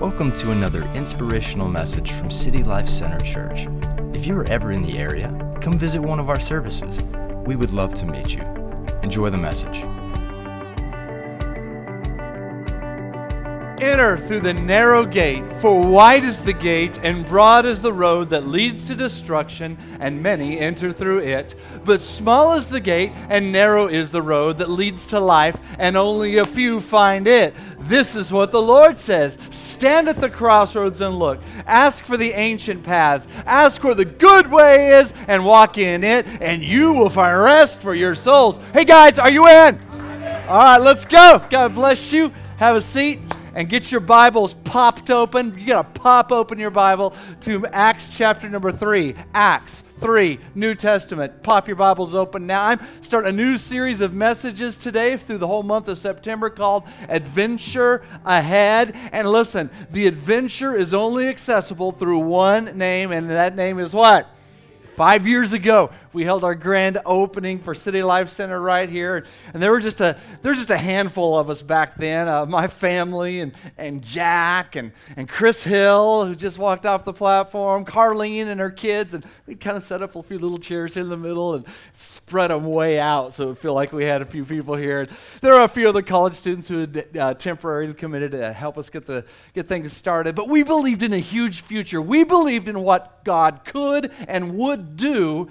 Welcome to another inspirational message from City Life Center Church. If you are ever in the area, come visit one of our services. We would love to meet you. Enjoy the message. Enter through the narrow gate, for wide is the gate and broad is the road that leads to destruction, and many enter through it. But small is the gate and narrow is the road that leads to life, and only a few find it. This is what the Lord says Stand at the crossroads and look. Ask for the ancient paths. Ask where the good way is and walk in it, and you will find rest for your souls. Hey guys, are you in? All right, let's go. God bless you. Have a seat and get your Bibles popped open. You got to pop open your Bible to Acts chapter number 3. Acts 3, New Testament. Pop your Bibles open now. I'm starting a new series of messages today through the whole month of September called Adventure Ahead. And listen, the adventure is only accessible through one name, and that name is what? Five years ago, we held our grand opening for City Life Center right here, and there were just a there was just a handful of us back then. Uh, my family and and Jack and and Chris Hill, who just walked off the platform, Carlene and her kids, and we kind of set up a few little chairs in the middle and spread them way out, so it felt like we had a few people here. And There are a few other college students who had uh, temporarily committed to help us get the get things started, but we believed in a huge future. We believed in what God could and would do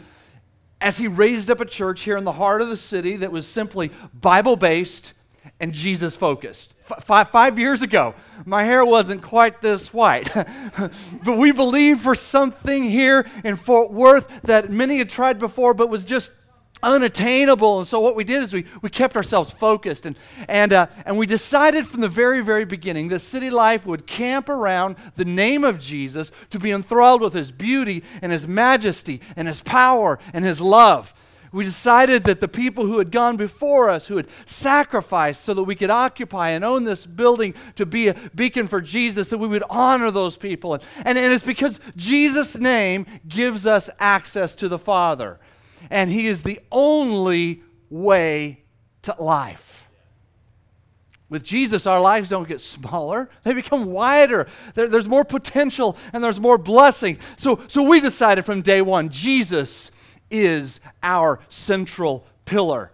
as he raised up a church here in the heart of the city that was simply Bible based and Jesus focused. F- five, five years ago, my hair wasn't quite this white. but we believed for something here in Fort Worth that many had tried before but was just unattainable. And so what we did is we, we kept ourselves focused and, and, uh, and we decided from the very, very beginning that city life would camp around the name of Jesus to be enthralled with his beauty and his majesty and his power and his love. We decided that the people who had gone before us, who had sacrificed so that we could occupy and own this building to be a beacon for Jesus, that we would honor those people. And, and, and it's because Jesus' name gives us access to the Father and He is the only way to life. With Jesus, our lives don't get smaller, they become wider. There, there's more potential and there's more blessing. So, so we decided from day one Jesus is our central pillar.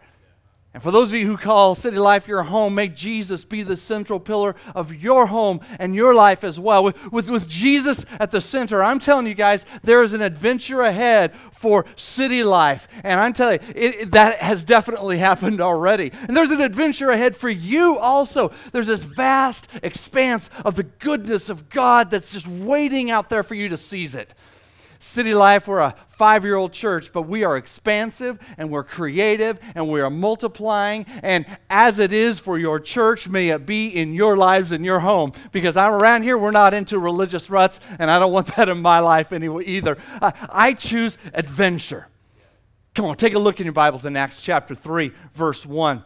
And for those of you who call City Life your home, make Jesus be the central pillar of your home and your life as well. With, with, with, Jesus at the center, I'm telling you guys, there is an adventure ahead for city life. And I'm telling you, it, it, that has definitely happened already. And there's an adventure ahead for you also. There's this vast expanse of the goodness of God that's just waiting out there for you to seize it. City Life, we're a five year old church, but we are expansive and we're creative and we are multiplying. And as it is for your church, may it be in your lives and your home. Because I'm around here, we're not into religious ruts, and I don't want that in my life anyway either. I, I choose adventure. Come on, take a look in your Bibles in Acts chapter 3, verse 1.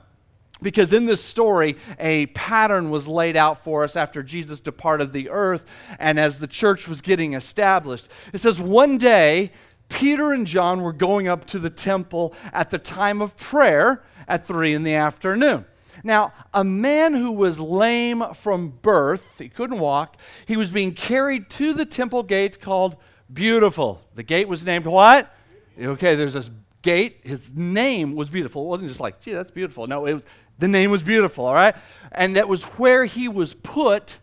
Because in this story, a pattern was laid out for us after Jesus departed the earth and as the church was getting established. It says, One day, Peter and John were going up to the temple at the time of prayer at three in the afternoon. Now, a man who was lame from birth, he couldn't walk, he was being carried to the temple gate called Beautiful. The gate was named what? Okay, there's this gate. His name was beautiful. It wasn't just like, gee, that's beautiful. No, it was the name was beautiful, all right? And that was where he was put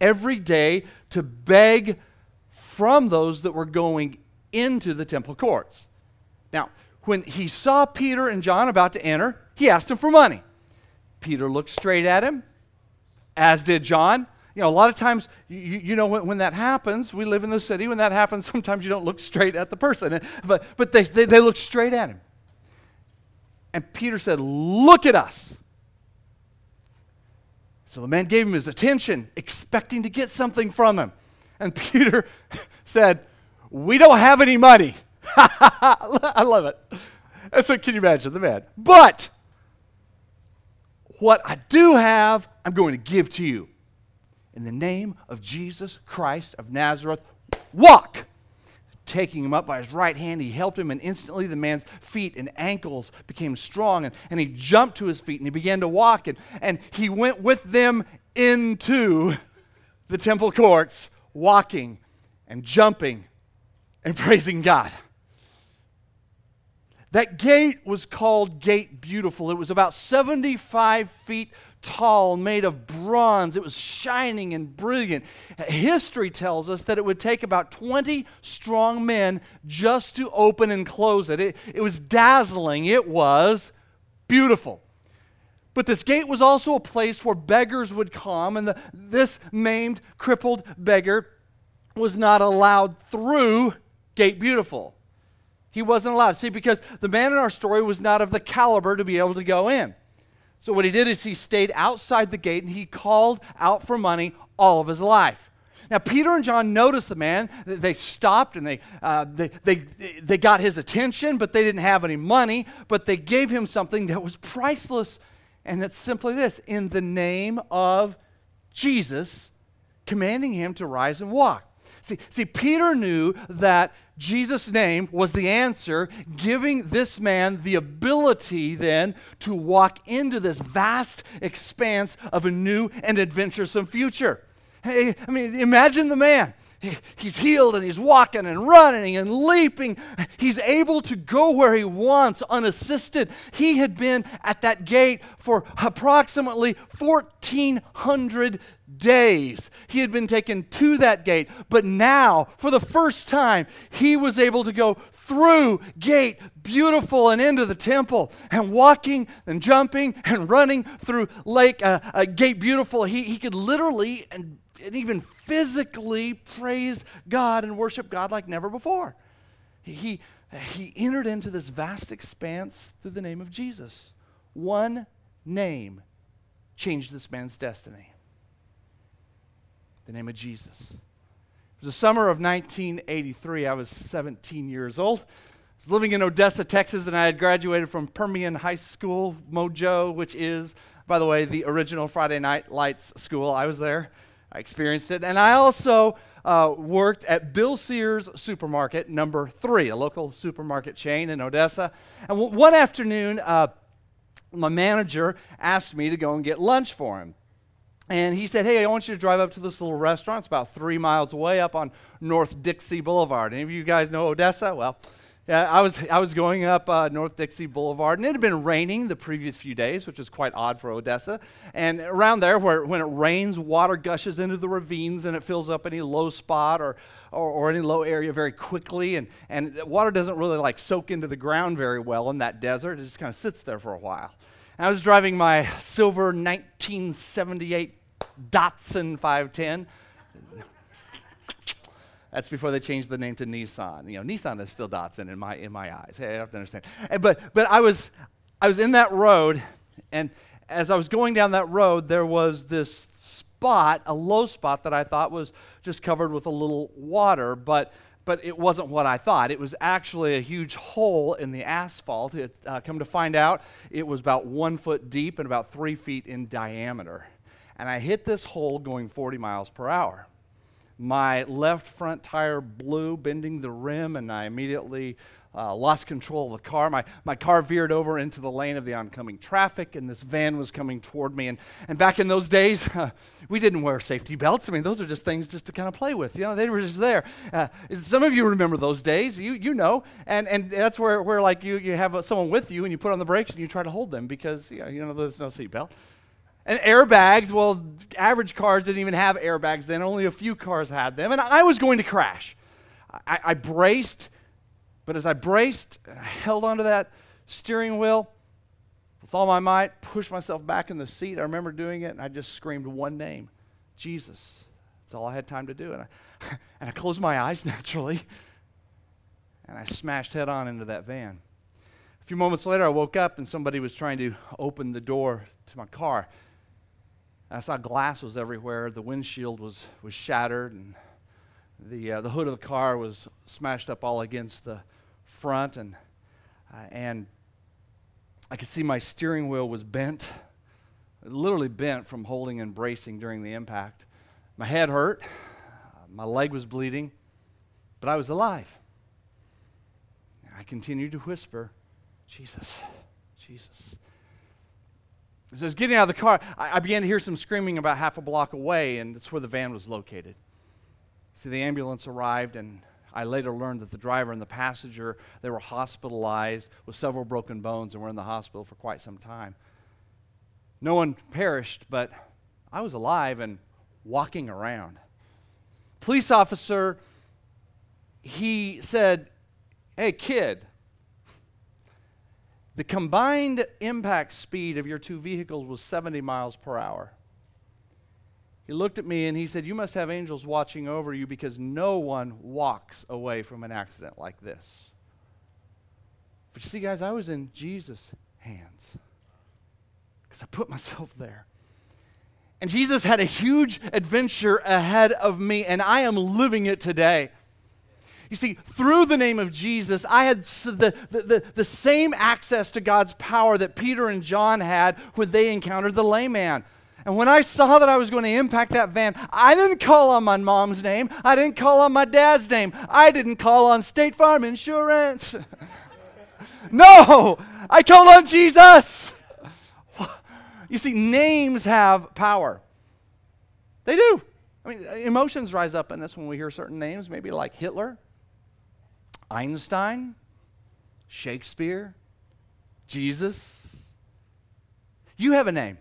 every day to beg from those that were going into the temple courts. Now, when he saw Peter and John about to enter, he asked them for money. Peter looked straight at him, as did John. You know, a lot of times, you, you know, when, when, that happens, we live in the city, when that happens, sometimes you don't look straight at the person. Eh, but, but they, they, they looked straight at him. And Peter said, Look at us. So the man gave him his attention, expecting to get something from him. And Peter said, We don't have any money. I love it. And so, can you imagine the man? But what I do have, I'm going to give to you. In the name of Jesus Christ of Nazareth, walk taking him up by his right hand, he helped him, and instantly the man's feet and ankles became strong. And, and he jumped to his feet and he began to walk. And, and he went with them into the temple courts walking and jumping and praising God. That gate was called Gate Beautiful. It was about 75 feet tall, made of bronze. It was shining and brilliant. History tells us that it would take about 20 strong men just to open and close it. It, it was dazzling, it was beautiful. But this gate was also a place where beggars would come, and the, this maimed, crippled beggar was not allowed through Gate Beautiful. He wasn't allowed. See, because the man in our story was not of the caliber to be able to go in. So what he did is he stayed outside the gate and he called out for money all of his life. Now, Peter and John noticed the man. They stopped and they, uh, they, they, they got his attention, but they didn't have any money. But they gave him something that was priceless. And it's simply this in the name of Jesus, commanding him to rise and walk. See, see, Peter knew that Jesus' name was the answer, giving this man the ability then to walk into this vast expanse of a new and adventuresome future. Hey, I mean, imagine the man. He's healed and he's walking and running and leaping. He's able to go where he wants unassisted. He had been at that gate for approximately 1,400 days. He had been taken to that gate, but now, for the first time, he was able to go through gate beautiful and into the temple and walking and jumping and running through lake uh, uh, gate beautiful he, he could literally and, and even physically praise god and worship god like never before he, he, entered into this vast expanse through the name of jesus one name changed this man's destiny the name of Jesus. It was the summer of 1983. I was 17 years old. I was living in Odessa, Texas, and I had graduated from Permian High School, Mojo, which is, by the way, the original Friday Night Lights school. I was there. I experienced it. And I also uh, worked at Bill Sears Supermarket, number three, a local supermarket chain in Odessa. And w- one afternoon, uh, my manager asked me to go and get lunch for him. And he said, Hey, I want you to drive up to this little restaurant. It's about three miles away up on North Dixie Boulevard. Any of you guys know Odessa? Well, I was, I was going up uh, North Dixie Boulevard, and it had been raining the previous few days, which is quite odd for Odessa. And around there, where when it rains, water gushes into the ravines and it fills up any low spot or, or, or any low area very quickly. And, and water doesn't really like soak into the ground very well in that desert. It just kind of sits there for a while. And I was driving my silver 1978 Datsun 510. That's before they changed the name to Nissan. You know, Nissan is still Datsun in my in my eyes. Hey, I have to understand. But but I was I was in that road, and as I was going down that road, there was this spot, a low spot that I thought was just covered with a little water, but but it wasn't what I thought. It was actually a huge hole in the asphalt. It, uh, come to find out, it was about one foot deep and about three feet in diameter and I hit this hole going 40 miles per hour. My left front tire blew, bending the rim, and I immediately uh, lost control of the car. My, my car veered over into the lane of the oncoming traffic, and this van was coming toward me. And, and back in those days, uh, we didn't wear safety belts. I mean, those are just things just to kind of play with. You know, they were just there. Uh, some of you remember those days. You, you know. And, and that's where, where like, you, you have someone with you, and you put on the brakes, and you try to hold them because, you know, there's no seatbelt. And airbags, well, average cars didn't even have airbags then, only a few cars had them. And I was going to crash. I, I braced, but as I braced, I held onto that steering wheel with all my might, pushed myself back in the seat. I remember doing it, and I just screamed one name Jesus. That's all I had time to do. And I, and I closed my eyes naturally, and I smashed head on into that van. A few moments later, I woke up, and somebody was trying to open the door to my car. I saw glass was everywhere. The windshield was, was shattered, and the, uh, the hood of the car was smashed up all against the front. And, uh, and I could see my steering wheel was bent, literally bent from holding and bracing during the impact. My head hurt, my leg was bleeding, but I was alive. I continued to whisper, Jesus, Jesus. As I was getting out of the car, I, I began to hear some screaming about half a block away, and that's where the van was located. See, the ambulance arrived, and I later learned that the driver and the passenger, they were hospitalized with several broken bones and were in the hospital for quite some time. No one perished, but I was alive and walking around. Police officer, he said, Hey, kid, the combined impact speed of your two vehicles was 70 miles per hour. He looked at me and he said, You must have angels watching over you because no one walks away from an accident like this. But you see, guys, I was in Jesus' hands because I put myself there. And Jesus had a huge adventure ahead of me, and I am living it today. You see, through the name of Jesus, I had the, the, the, the, same access to God's power that Peter and John had when they encountered the lame man. And when I saw that I was going to impact that van, I didn't call on my mom's name. I didn't call on my dad's name. I didn't call on State Farm Insurance. no, I called on Jesus. You see, names have power. They do. I mean, emotions rise up in this when we hear certain names, maybe like Hitler, Einstein, Shakespeare, Jesus. You have a name.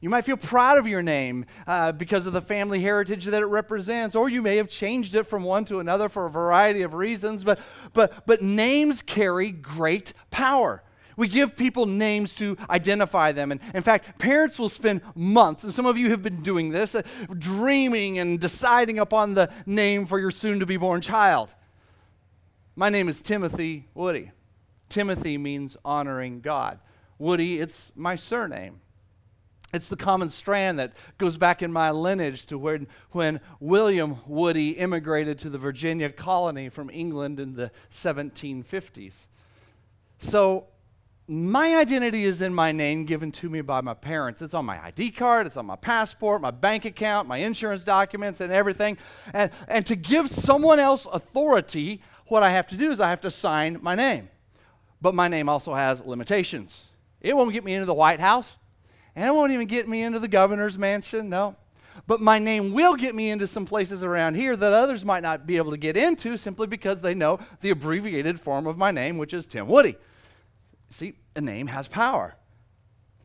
You might feel proud of your name uh, because of the family heritage that it represents, or you may have changed it from one to another for a variety of reasons, but, but, but names carry great power. We give people names to identify them. And in fact, parents will spend months, and some of you have been doing this, uh, dreaming and deciding upon the name for your soon to be born child. My name is Timothy Woody. Timothy means honoring God. Woody, it's my surname. It's the common strand that goes back in my lineage to when, when William Woody immigrated to the Virginia colony from England in the 1750s. So, my identity is in my name given to me by my parents. It's on my ID card, it's on my passport, my bank account, my insurance documents, and everything. And, and to give someone else authority, what I have to do is I have to sign my name. But my name also has limitations. It won't get me into the White House. And it won't even get me into the governor's mansion, no. But my name will get me into some places around here that others might not be able to get into simply because they know the abbreviated form of my name, which is Tim Woody. See, a name has power.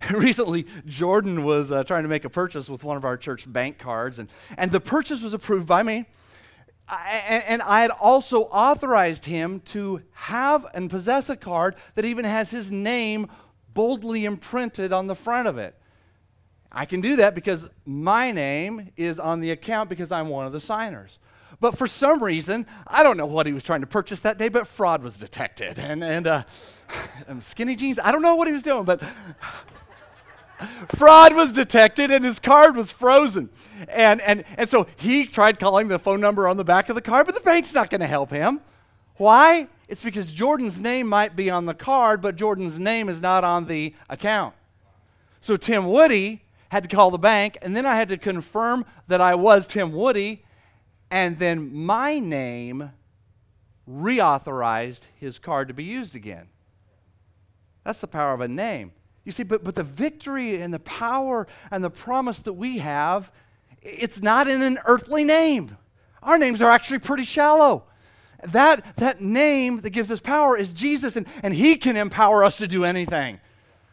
Recently, Jordan was uh, trying to make a purchase with one of our church bank cards, and, and the purchase was approved by me. And I had also authorized him to have and possess a card that even has his name boldly imprinted on the front of it. I can do that because my name is on the account because I'm one of the signers. But for some reason, I don't know what he was trying to purchase that day, but fraud was detected. And, and uh, skinny jeans, I don't know what he was doing, but fraud was detected and his card was frozen. And, and, and so he tried calling the phone number on the back of the card, but the bank's not going to help him. Why? It's because Jordan's name might be on the card, but Jordan's name is not on the account. So Tim Woody had to call the bank, and then I had to confirm that I was Tim Woody, and then my name reauthorized his card to be used again. That's the power of a name. You see, but, but the victory and the power and the promise that we have, it's not in an earthly name. Our names are actually pretty shallow that, that name that gives us power is Jesus, and, and He can empower us to do anything.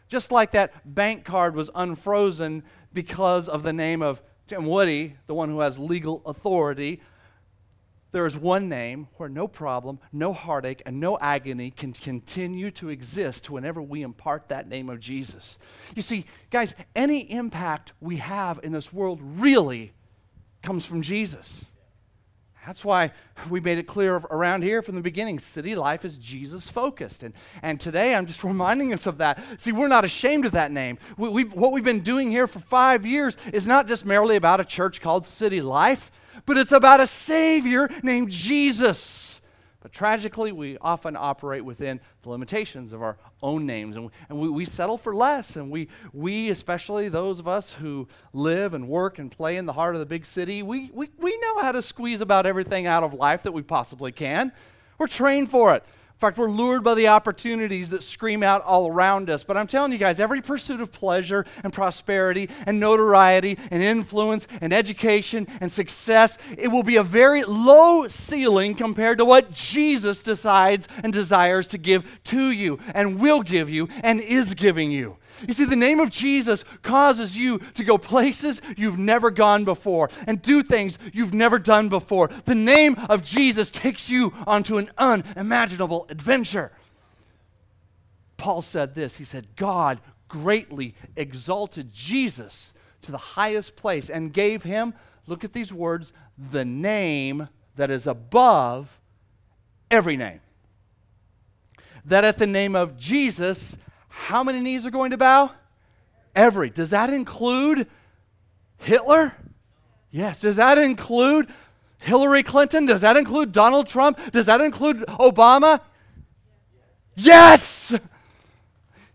Just like that bank card was unfrozen because of the name of Tim Woody, the one who has legal authority, there is one name where no problem, no heartache, and no agony can continue to exist whenever we impart that name of Jesus. You see, guys, any impact we have in this world really comes from Jesus. That's why we made it clear around here from the beginning city life is Jesus focused. And, and today I'm just reminding us of that. See, we're not ashamed of that name. We, we, what we've been doing here for five years is not just merely about a church called City Life, but it's about a Savior named Jesus. But tragically, we often operate within the limitations of our own names. And, and we, we settle for less. And we, we, especially those of us who live and work and play in the heart of the big city, we, we, we know how to squeeze about everything out of life that we possibly can. We're trained for it. Fact, we're lured by the opportunities that scream out all around us. But I'm telling you guys, every pursuit of pleasure and prosperity and notoriety and influence and education and success, it will be a very low ceiling compared to what Jesus decides and desires to give to you and will give you and is giving you. You see, the name of Jesus causes you to go places you've never gone before and do things you've never done before. The name of Jesus takes you onto an unimaginable adventure. Paul said this He said, God greatly exalted Jesus to the highest place and gave him, look at these words, the name that is above every name. That at the name of Jesus, how many knees are going to bow? Every. Does that include Hitler? Yes. Does that include Hillary Clinton? Does that include Donald Trump? Does that include Obama? Yes!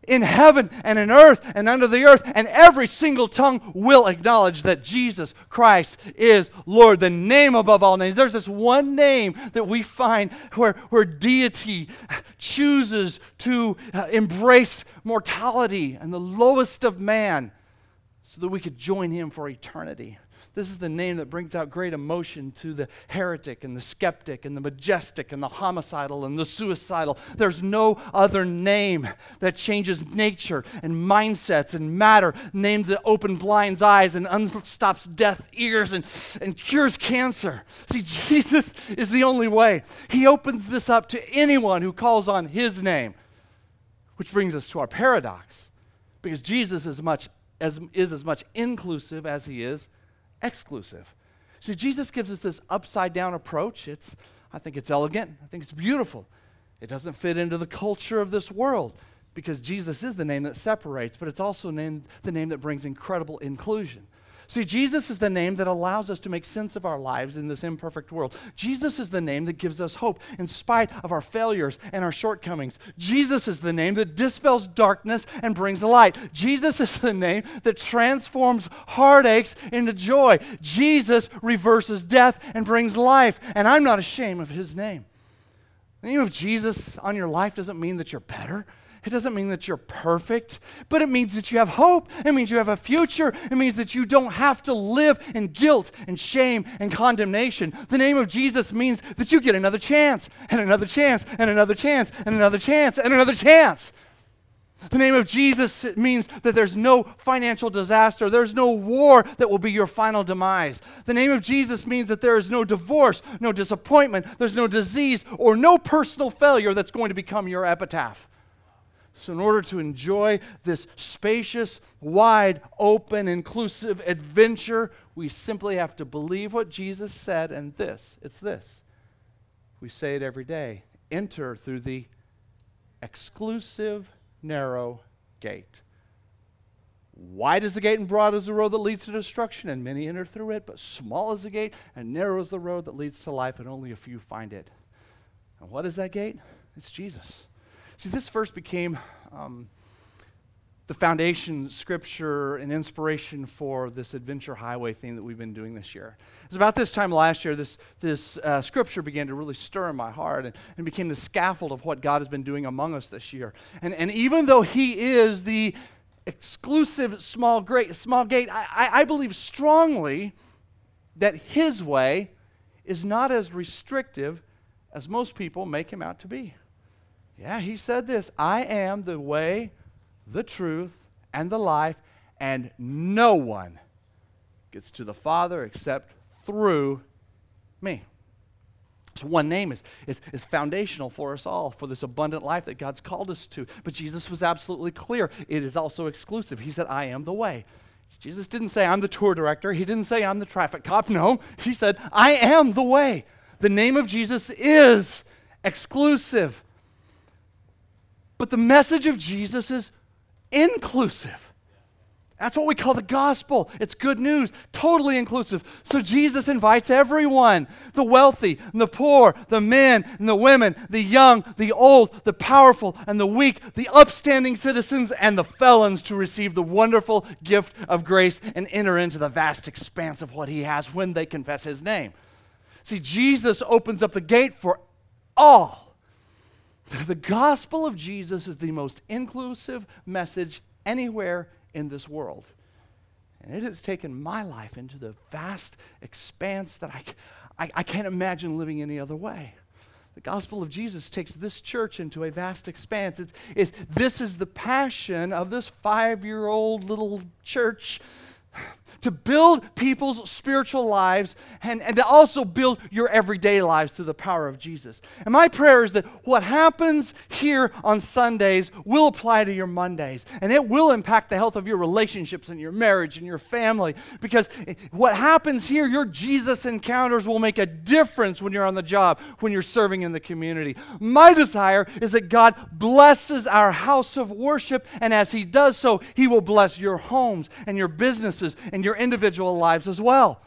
In heaven and in earth and under the earth, and every single tongue will acknowledge that Jesus Christ is Lord, the name above all names. There's this one name that we find where, where deity chooses to uh, embrace mortality and the lowest of man so that we could join him for eternity. This is the name that brings out great emotion to the heretic and the skeptic and the majestic and the homicidal and the suicidal. There's no other name that changes nature and mindsets and matter, names that open blinds eyes and unstops deaf ears and, and cures cancer. See, Jesus is the only way. He opens this up to anyone who calls on his name. Which brings us to our paradox. Because Jesus is, much, as, is as much inclusive as he is exclusive. See, Jesus gives us this upside down approach. It's, I think it's elegant. I think it's beautiful. It doesn't fit into the culture of this world because Jesus is the name that separates, but it's also named, the name that brings incredible inclusion. See, Jesus is the name that allows us to make sense of our lives in this imperfect world. Jesus is the name that gives us hope in spite of our failures and our shortcomings. Jesus is the name that dispels darkness and brings light. Jesus is the name that transforms heartaches into joy. Jesus reverses death and brings life. And I'm not ashamed of his name. The name of Jesus on your life doesn't mean that you're better. It doesn't mean that you're perfect, but it means that you have hope. It means you have a future. It means that you don't have to live in guilt and shame and condemnation. The name of Jesus means that you get another chance, and another chance, and another chance, and another chance, and another chance. The name of Jesus means that there's no financial disaster. There's no war that will be your final demise. The name of Jesus means that there is no divorce, no disappointment, there's no disease, or no personal failure that's going to become your epitaph. So, in order to enjoy this spacious, wide, open, inclusive adventure, we simply have to believe what Jesus said, and this it's this. We say it every day enter through the exclusive, narrow gate. Wide is the gate and broad is the road that leads to destruction, and many enter through it, but small is the gate and narrow is the road that leads to life, and only a few find it. And what is that gate? It's Jesus. See, this verse became um, the foundation scripture and inspiration for this adventure highway thing that we've been doing this year. It was about this time last year, this, this uh, scripture began to really stir in my heart and, and became the scaffold of what God has been doing among us this year. And, and even though He is the exclusive small, great, small gate, I, I believe strongly that His way is not as restrictive as most people make Him out to be. Yeah, he said this I am the way, the truth, and the life, and no one gets to the Father except through me. So, one name is, is, is foundational for us all, for this abundant life that God's called us to. But Jesus was absolutely clear. It is also exclusive. He said, I am the way. Jesus didn't say, I'm the tour director. He didn't say, I'm the traffic cop. No, he said, I am the way. The name of Jesus is exclusive. But the message of Jesus is inclusive. That's what we call the gospel. It's good news, totally inclusive. So Jesus invites everyone the wealthy, and the poor, the men and the women, the young, the old, the powerful and the weak, the upstanding citizens and the felons to receive the wonderful gift of grace and enter into the vast expanse of what he has when they confess his name. See, Jesus opens up the gate for all The gospel of Jesus is the most inclusive message anywhere in this world. And it has taken my life into the vast expanse that I, I, I, can't imagine living any other way. The gospel of Jesus takes this church into a vast expanse. It, it, this is the passion of this five year old little church to build people's spiritual lives and, and to also build your everyday lives through the power of Jesus. And my prayer is that what happens here on Sundays will apply to your Mondays and it will impact the health of your relationships and your marriage and your family because what happens here, your Jesus encounters will make a difference when you're on the job, when you're serving in the community. My desire is that God blesses our house of worship and as He does so, He will bless your homes and your businesses and your your individual lives as well.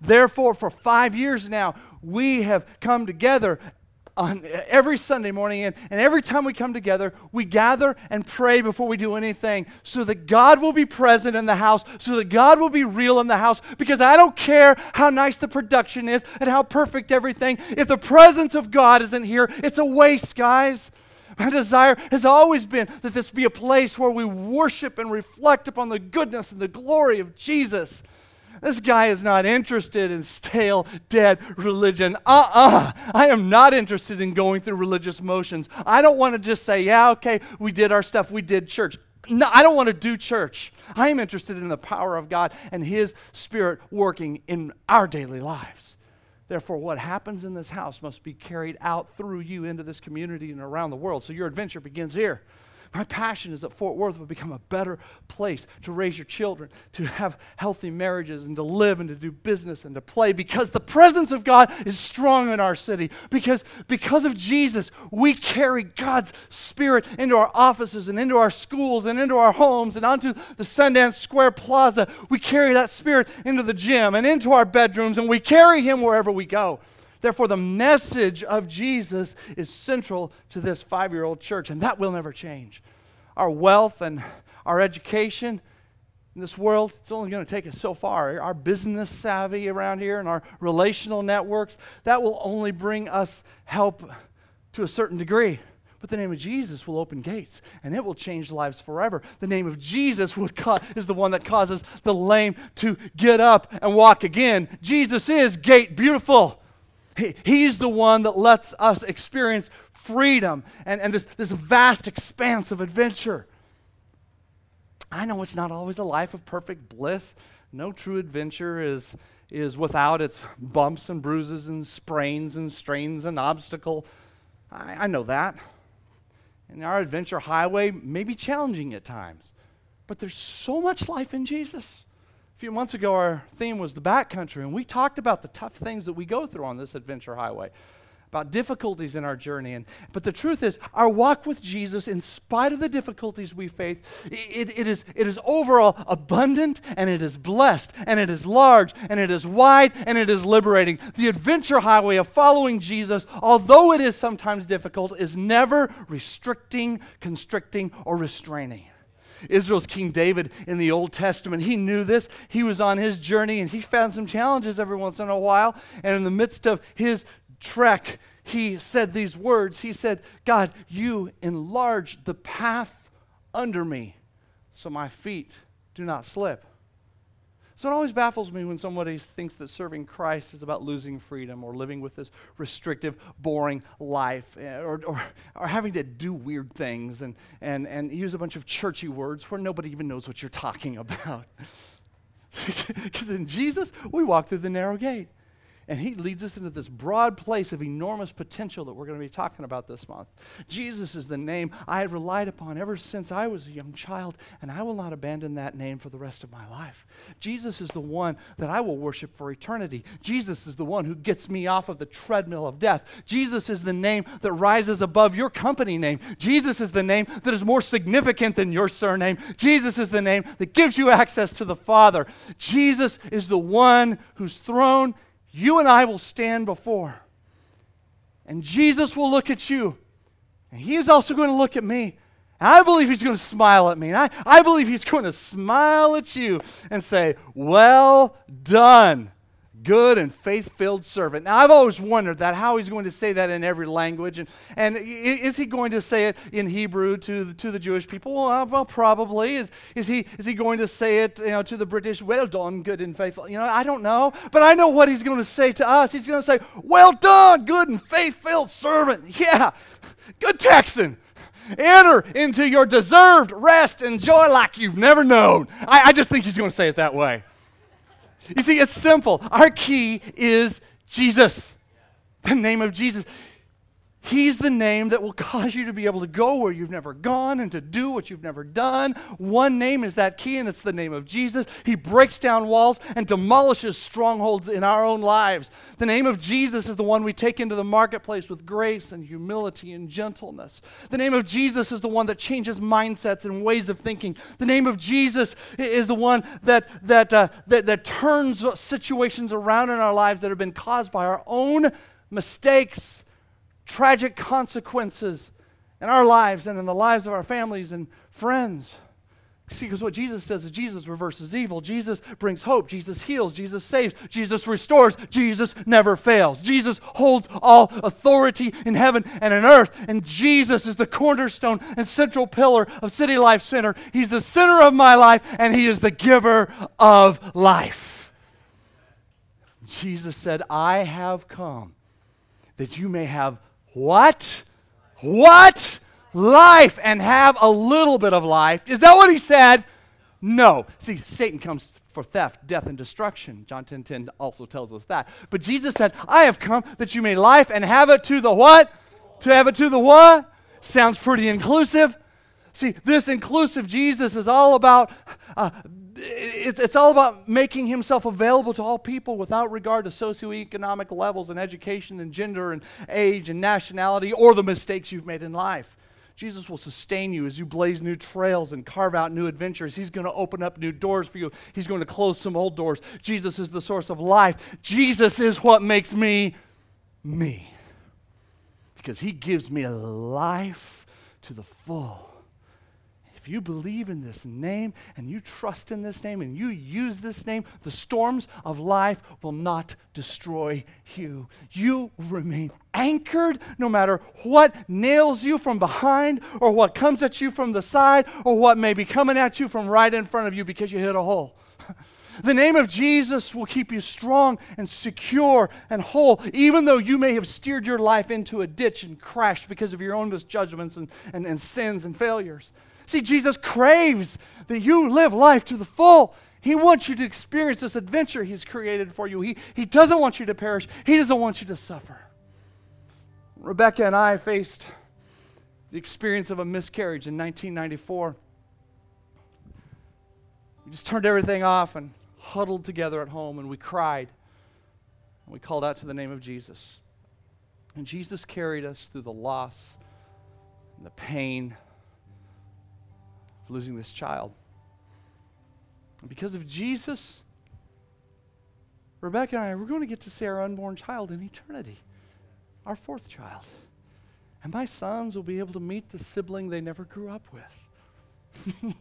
Therefore, for five years now, we have come together on every Sunday morning, and, and every time we come together, we gather and pray before we do anything so that God will be present in the house, so that God will be real in the house. Because I don't care how nice the production is and how perfect everything. If the presence of God isn't here, it's a waste, guys. My desire has always been that this be a place where we worship and reflect upon the goodness and the glory of Jesus. This guy is not interested in stale, dead religion. Uh uh-uh. uh I am not interested in going through religious motions. I don't want to just say, yeah, okay, we did our stuff, we did church. No, I don't want to do church. I am interested in the power of God and His Spirit working in our daily lives. Therefore, what happens in this house must be carried out through you into this community and around the world. So your adventure begins here. My passion is that Fort Worth will become a better place to raise your children, to have healthy marriages, and to live and to do business and to play because the presence of God is strong in our city. Because, because of Jesus, we carry God's Spirit into our offices and into our schools and into our homes and onto the Sundance Square Plaza. We carry that Spirit into the gym and into our bedrooms, and we carry Him wherever we go. Therefore, the message of Jesus is central to this five year old church, and that will never change. Our wealth and our education in this world, it's only going to take us so far. Our business savvy around here and our relational networks, that will only bring us help to a certain degree. But the name of Jesus will open gates and it will change lives forever. The name of Jesus ca- is the one that causes the lame to get up and walk again. Jesus is gate beautiful. He, he's the one that lets us experience freedom and, and this, this vast expanse of adventure. I know it's not always a life of perfect bliss. No true adventure is, is without its bumps and bruises and sprains and strains and obstacle. I, I know that. And our adventure highway may be challenging at times, but there's so much life in Jesus. A few months ago, our theme was the backcountry, and we talked about the tough things that we go through on this adventure highway, about difficulties in our journey. And, but the truth is, our walk with Jesus, in spite of the difficulties we face, it, it, is, it is overall abundant, and it is blessed, and it is large, and it is wide, and it is liberating. The adventure highway of following Jesus, although it is sometimes difficult, is never restricting, constricting, or restraining. Israel's King David in the Old Testament. He knew this. He was on his journey and he found some challenges every once in a while. And in the midst of his trek, he said these words He said, God, you enlarge the path under me so my feet do not slip. So it always baffles me when somebody thinks that serving Christ is about losing freedom or living with this restrictive, boring life eh, or, or, or having to do weird things and, and, and use a bunch of churchy words where nobody even knows what you're talking about. Because in Jesus, we walk through the narrow gate. And he leads us into this broad place of enormous potential that we're going to be talking about this month. Jesus is the name I have relied upon ever since I was a young child, and I will not abandon that name for the rest of my life. Jesus is the one that I will worship for eternity. Jesus is the one who gets me off of the treadmill of death. Jesus is the name that rises above your company name. Jesus is the name that is more significant than your surname. Jesus is the name that gives you access to the Father. Jesus is the one whose throne you and I will stand before. And Jesus will look at you. And He is also going to look at me. And I believe He's going to smile at me. And I, I believe He's going to smile at you and say, Well done, good and faith filled servant. Now, I've always wondered that how he's going to say that in every language. And, and is he going to say it in Hebrew to the, to the Jewish people? Well, uh, well, probably. Is, is, he, is he going to say it you know, to the British, well done, good and faithful? You know, I don't know. But I know what he's going to say to us. He's going to say, well done, good and faith filled servant. Yeah, good Texan. Enter into your deserved rest and joy like you've never known. I, I just think he's going to say it that way. You see, it's simple. Our key is Jesus, the name of Jesus. He's the name that will cause you to be able to go where you've never gone and to do what you've never done. One name is that key, and it's the name of Jesus. He breaks down walls and demolishes strongholds in our own lives. The name of Jesus is the one we take into the marketplace with grace and humility and gentleness. The name of Jesus is the one that changes mindsets and ways of thinking. The name of Jesus is the one that, that, uh, that, that turns situations around in our lives that have been caused by our own mistakes tragic consequences in our lives and in the lives of our families and friends. See, because what Jesus says is Jesus reverses evil. Jesus brings hope. Jesus heals. Jesus saves. Jesus restores. Jesus never fails. Jesus holds all authority in heaven and in earth. And Jesus is the cornerstone and central pillar of City Life Center. He's the center of my life, and He is the giver of life. Jesus said, I have come that you may have what? What? Life and have a little bit of life. Is that what he said? No. See, Satan comes for theft, death, and destruction. John 10 10 also tells us that. But Jesus said, I have come that you may life and have it to the what? To have it to the what? Sounds pretty inclusive. See, this inclusive Jesus is all about uh, it's, it's all about making himself available to all people without regard to socioeconomic levels and education and gender and age and nationality or the mistakes you've made in life. Jesus will sustain you as you blaze new trails and carve out new adventures. He's going to open up new doors for you. He's going to close some old doors. Jesus is the source of life. Jesus is what makes me me. Because he gives me a life to the full if you believe in this name and you trust in this name and you use this name, the storms of life will not destroy you. You remain anchored no matter what nails you from behind or what comes at you from the side or what may be coming at you from right in front of you because you hit a hole. The name of Jesus will keep you strong and secure and whole, even though you may have steered your life into a ditch and crashed because of your own misjudgments and, and, and sins and failures. See, Jesus craves that you live life to the full. He wants you to experience this adventure He's created for you. He, he doesn't want you to perish, He doesn't want you to suffer. Rebecca and I faced the experience of a miscarriage in 1994. We just turned everything off and huddled together at home and we cried. And we called out to the name of Jesus. And Jesus carried us through the loss and the pain of losing this child. And because of Jesus, Rebecca and I, we're going to get to see our unborn child in eternity, our fourth child. And my sons will be able to meet the sibling they never grew up with.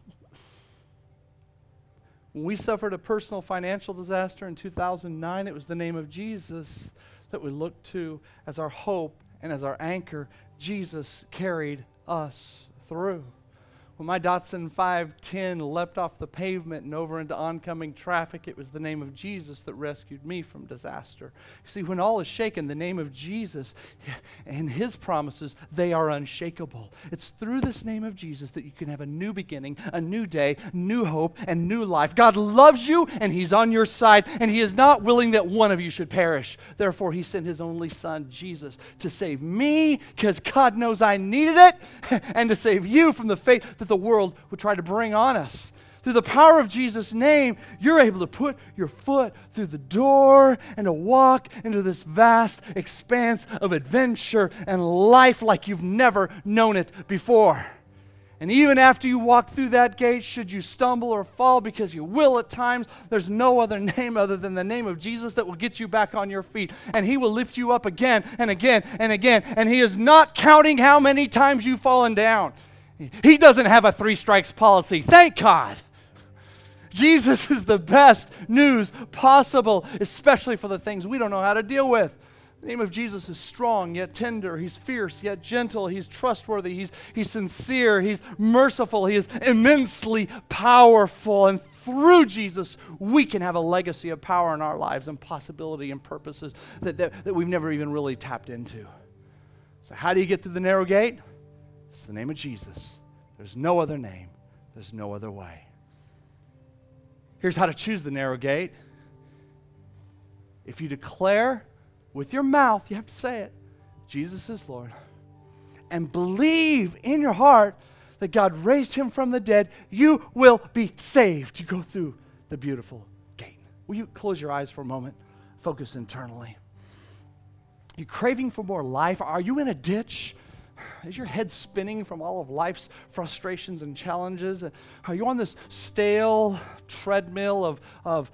when we suffered a personal financial disaster in 2009, it was the name of Jesus that we looked to as our hope and as our anchor. Jesus carried us through. When my Datsun 510 leapt off the pavement and over into oncoming traffic, it was the name of Jesus that rescued me from disaster. You see, when all is shaken, the name of Jesus and his promises, they are unshakable. It's through this name of Jesus that you can have a new beginning, a new day, new hope, and new life. God loves you and he's on your side, and he is not willing that one of you should perish. Therefore, he sent his only son, Jesus, to save me because God knows I needed it, and to save you from the fate that the world would try to bring on us. Through the power of Jesus' name, you're able to put your foot through the door and to walk into this vast expanse of adventure and life like you've never known it before. And even after you walk through that gate, should you stumble or fall, because you will at times, there's no other name other than the name of Jesus that will get you back on your feet. And He will lift you up again and again and again. And He is not counting how many times you've fallen down. He doesn't have a three strikes policy. Thank God. Jesus is the best news possible, especially for the things we don't know how to deal with. The name of Jesus is strong yet tender. He's fierce yet gentle. He's trustworthy. He's, he's sincere. He's merciful. He is immensely powerful. And through Jesus, we can have a legacy of power in our lives and possibility and purposes that, that, that we've never even really tapped into. So, how do you get through the narrow gate? It's the name of Jesus. There's no other name, there's no other way. Here's how to choose the narrow gate. If you declare with your mouth, you have to say it, Jesus is Lord, and believe in your heart that God raised him from the dead, you will be saved. You go through the beautiful gate. Will you close your eyes for a moment? Focus internally. You craving for more life? Are you in a ditch? Is your head spinning from all of life's frustrations and challenges? Are you on this stale treadmill of, of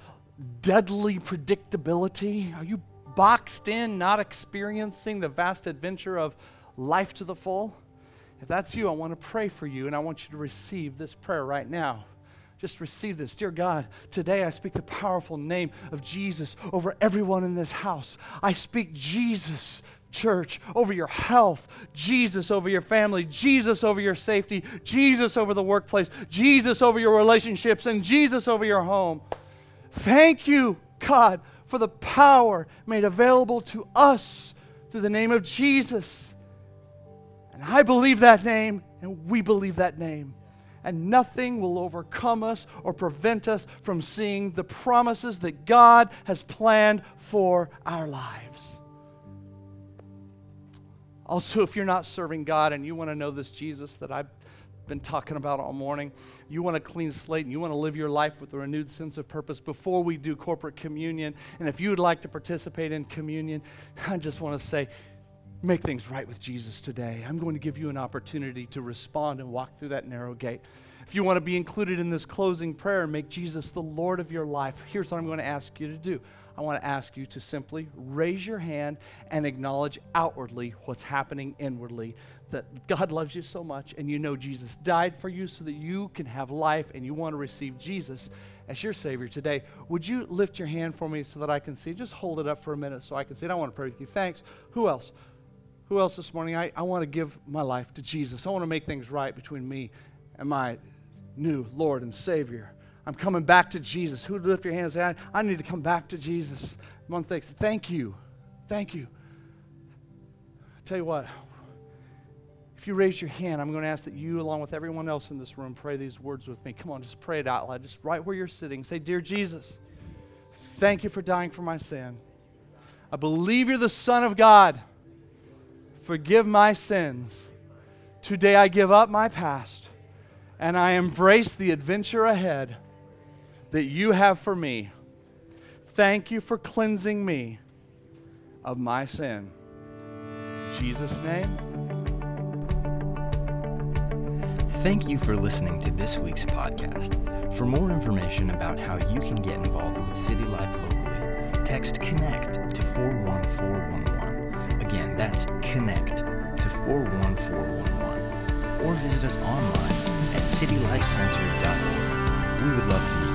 deadly predictability? Are you boxed in, not experiencing the vast adventure of life to the full? If that's you, I want to pray for you and I want you to receive this prayer right now. Just receive this. Dear God, today I speak the powerful name of Jesus over everyone in this house. I speak Jesus church, over your health, Jesus over your family, Jesus over your safety, Jesus over the workplace, Jesus over your relationships, and Jesus over your home. Thank you, God, for the power made available to us through the name of Jesus. And I believe that name, and we believe that name. And nothing will overcome us or prevent us from seeing the promises that God has planned for our lives. Also, if you're not serving God and you want to know this Jesus that I've been talking about all morning, you want a clean slate and you want to live your life with a renewed sense of purpose before we do corporate communion. And if you would like to participate in communion, I just want to say, make things right with Jesus today. I'm going to give you an opportunity to respond and walk through that narrow gate. If you want to be included in this closing prayer and make Jesus the Lord of your life, here's what I'm going to ask you to do. I want to ask you to simply raise your hand and acknowledge outwardly what's happening inwardly. That God loves you so much and you know Jesus died for you so that you can have life and you want to receive Jesus as your Savior today. Would you lift your hand for me so that I can see? Just hold it up for a minute so I can see it. I want to pray with you. Thanks. Who else? Who else this morning? I, I want to give my life to Jesus. I want to make things right between me and my new Lord and Savior. I'm coming back to Jesus. Who would lift your hands I, I need to come back to Jesus? One thinks, thank you. Thank you. I tell you what, if you raise your hand, I'm going to ask that you, along with everyone else in this room, pray these words with me. Come on, just pray it out loud. Just right where you're sitting. Say, Dear Jesus, thank you for dying for my sin. I believe you're the Son of God. Forgive my sins. Today I give up my past and I embrace the adventure ahead that you have for me. Thank you for cleansing me of my sin. In Jesus' name. Thank you for listening to this week's podcast. For more information about how you can get involved with City Life locally, text CONNECT to 41411. Again, that's CONNECT to 41411. Or visit us online at citylifecenter.org. We would love to